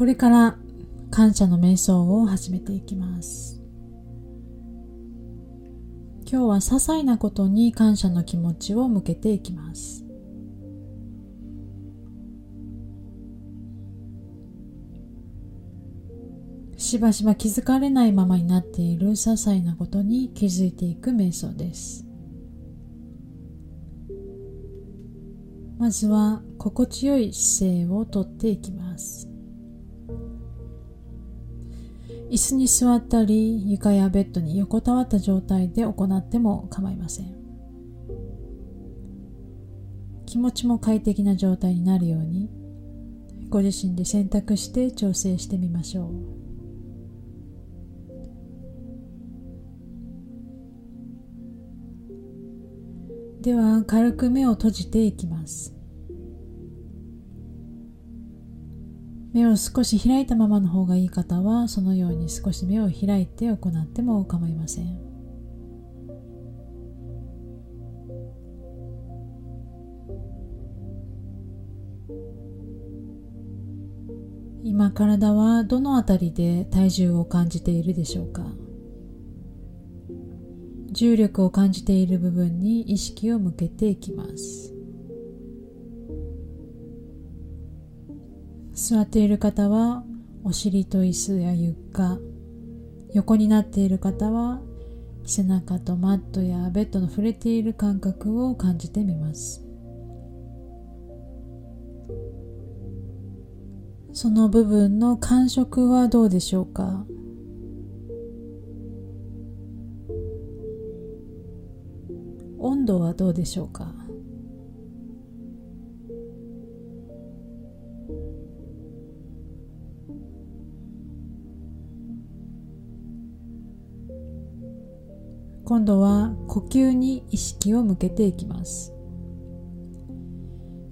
これから感謝の瞑想を始めていきます。今日は些細なことに感謝の気持ちを向けていきます。しばしば気づかれないままになっている些細なことに気づいていく瞑想です。まずは心地よい姿勢をとっていきます。椅子に座ったり床やベッドに横たわった状態で行っても構いません。気持ちも快適な状態になるようにご自身で選択して調整してみましょう。では軽く目を閉じていきます。目を少し開いたままの方がいい方はそのように少し目を開いて行っても構いません。今体はどのあたりで体重を感じているでしょうか？重力を感じている部分に意識を向けていきます。座っている方はお尻と椅子や床。横になっている方は背中とマットやベッドの触れている感覚を感じてみます。その部分の感触はどうでしょうか？温度はどうでしょうか？今度は呼吸に意識を向けていきます。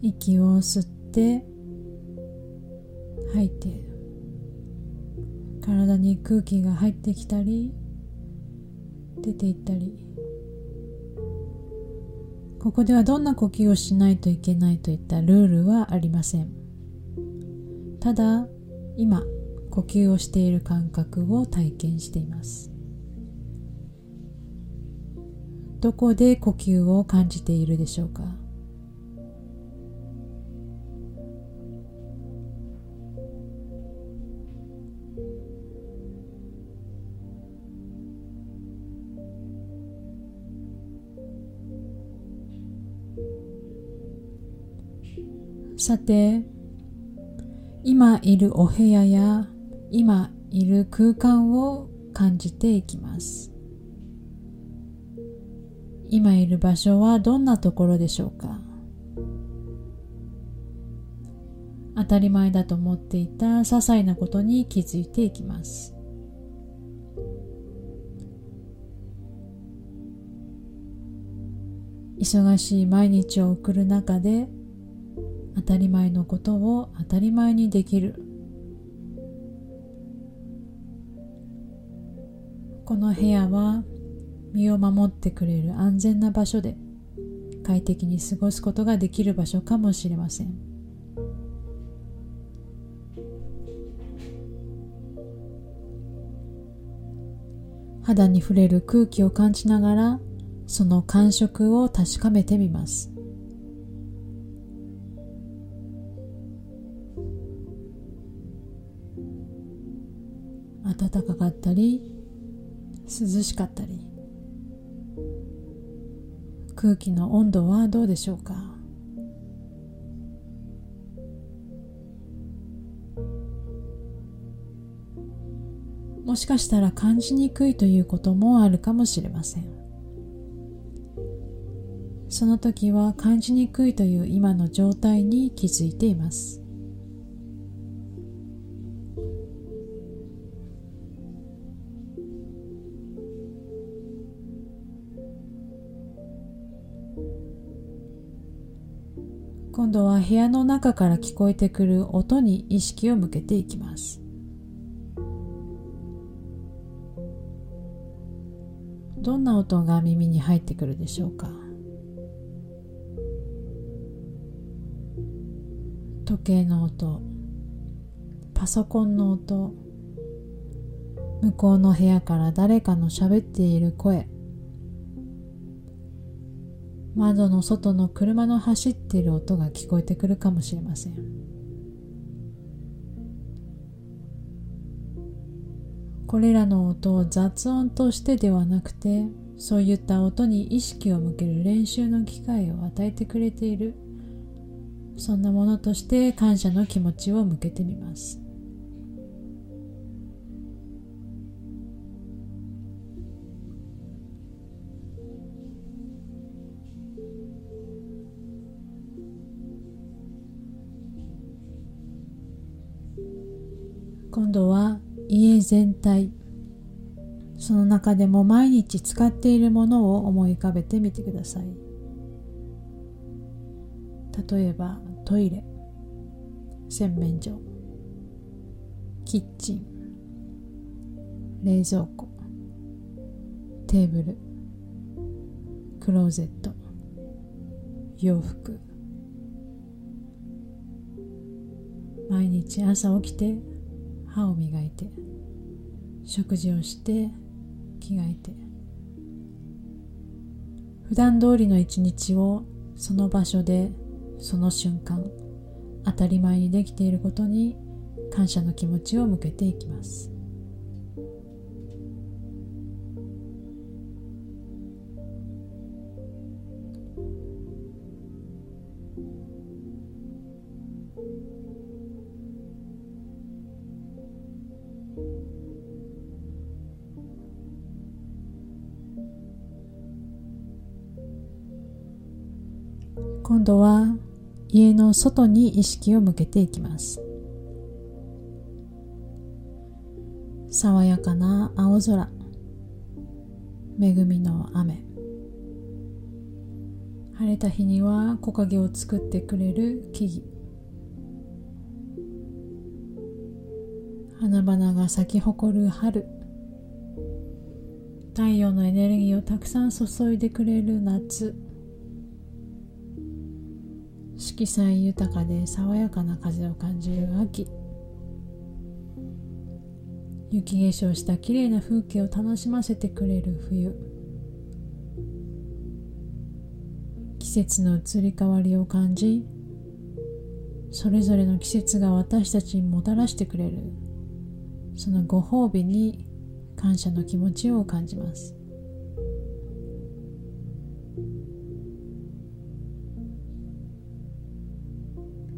息を吸って吐いて体に空気が入ってきたり出ていったり。ここではどんな呼吸をしないといけないといったルールはありません。ただ今呼吸をしている感覚を体験しています。どこで呼吸を感じているでしょうか？さて今いるお部屋や今いる空間を感じていきます。今いる場所はどんなところでしょうか？当たり前だと思っていた些細なことに気づいていきます。忙しい毎日を送る中で当たり前のことを当たり前にできる。この部屋は身を守ってくれる安全な場所で快適に過ごすことができる場所かもしれません。肌に触れる空気を感じながらその感触を確かめてみます。暖かかったり涼しかったり。空気の温度はどうでしょうか？もしかしたら感じにくいということもあるかもしれません。その時は感じにくいという今の状態に気づいています。今度は部屋の中から聞こえてくる音に意識を向けていきます。どんな音が耳に入ってくるでしょうか？時計の音パソコンの音向こうの部屋から誰かの喋っている声。窓の外の車の走っている音が聞こえてくるかもしれません。これらの音を雑音としてではなくてそういった音に意識を向ける練習の機会を与えてくれている。そんなものとして感謝の気持ちを向けてみます。今度は家全体。その中でも毎日使っているものを思い浮かべてみてください。例えばトイレ。洗面所。キッチン。冷蔵庫。テーブル。クローゼット。洋服。毎日朝起きて歯を磨いて食事をして着替えて。普段通りの一日をその場所でその瞬間当たり前にできていることに感謝の気持ちを向けていきます。今度は家の外に意識を向けていきます。爽やかな青空。恵みの雨。晴れた日には木陰を作ってくれる木々。花々が咲き誇る春。太陽のエネルギーをたくさん注いでくれる夏。色彩豊かで爽やかな風を感じる秋。雪化粧した綺麗な風景を楽しませてくれる冬。季節の移り変わりを感じそれぞれの季節が私たちにもたらしてくれる。そのご褒美に感謝の気持ちを感じます。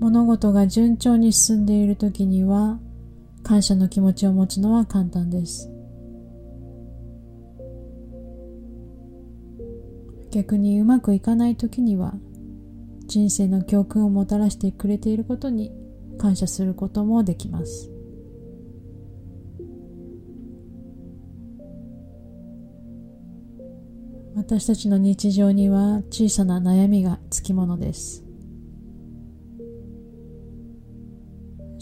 物事が順調に進んでいる時には感謝の気持ちを持つのは簡単です。逆にうまくいかない時には人生の教訓をもたらしてくれていることに感謝することもできます。私たちの日常には小さな悩みがつきものです。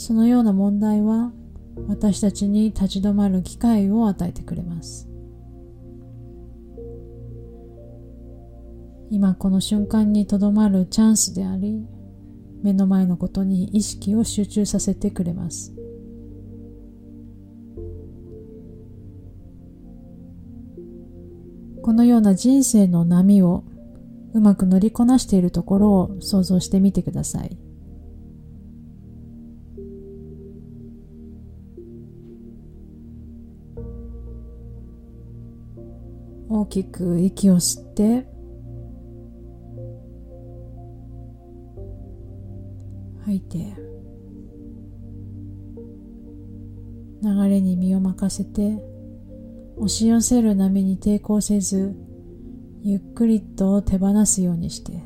そのような問題は私たちに立ち止まる機会を与えてくれます今この瞬間にとどまるチャンスであり目の前のことに意識を集中させてくれますこのような人生の波をうまく乗りこなしているところを想像してみてください。大きく息を吸って吐いて流れに身を任せて押し寄せる波に抵抗せずゆっくりと手放すようにして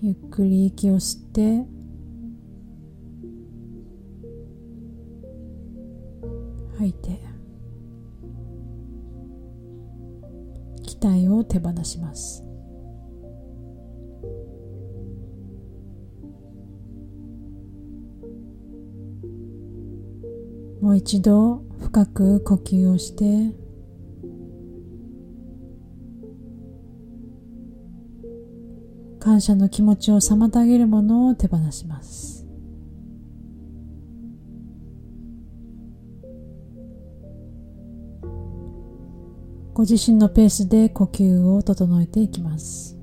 ゆっくり息を吸って吐いて期待を手放します。もう一度深く呼吸をして感謝の気持ちを妨げるものを手放します。ご自身のペースで呼吸を整えていきます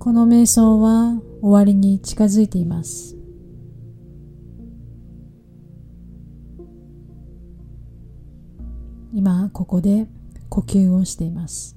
この瞑想は終わりに近づいています。ここで呼吸をしています。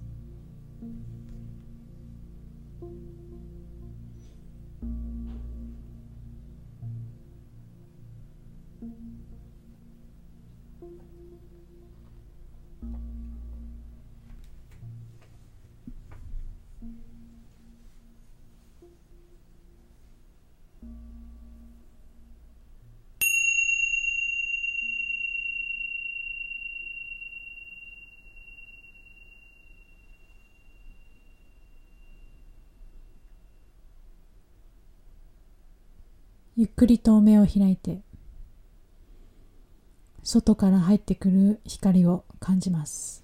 ゆっくりと目を開いて外から入ってくる光を感じます。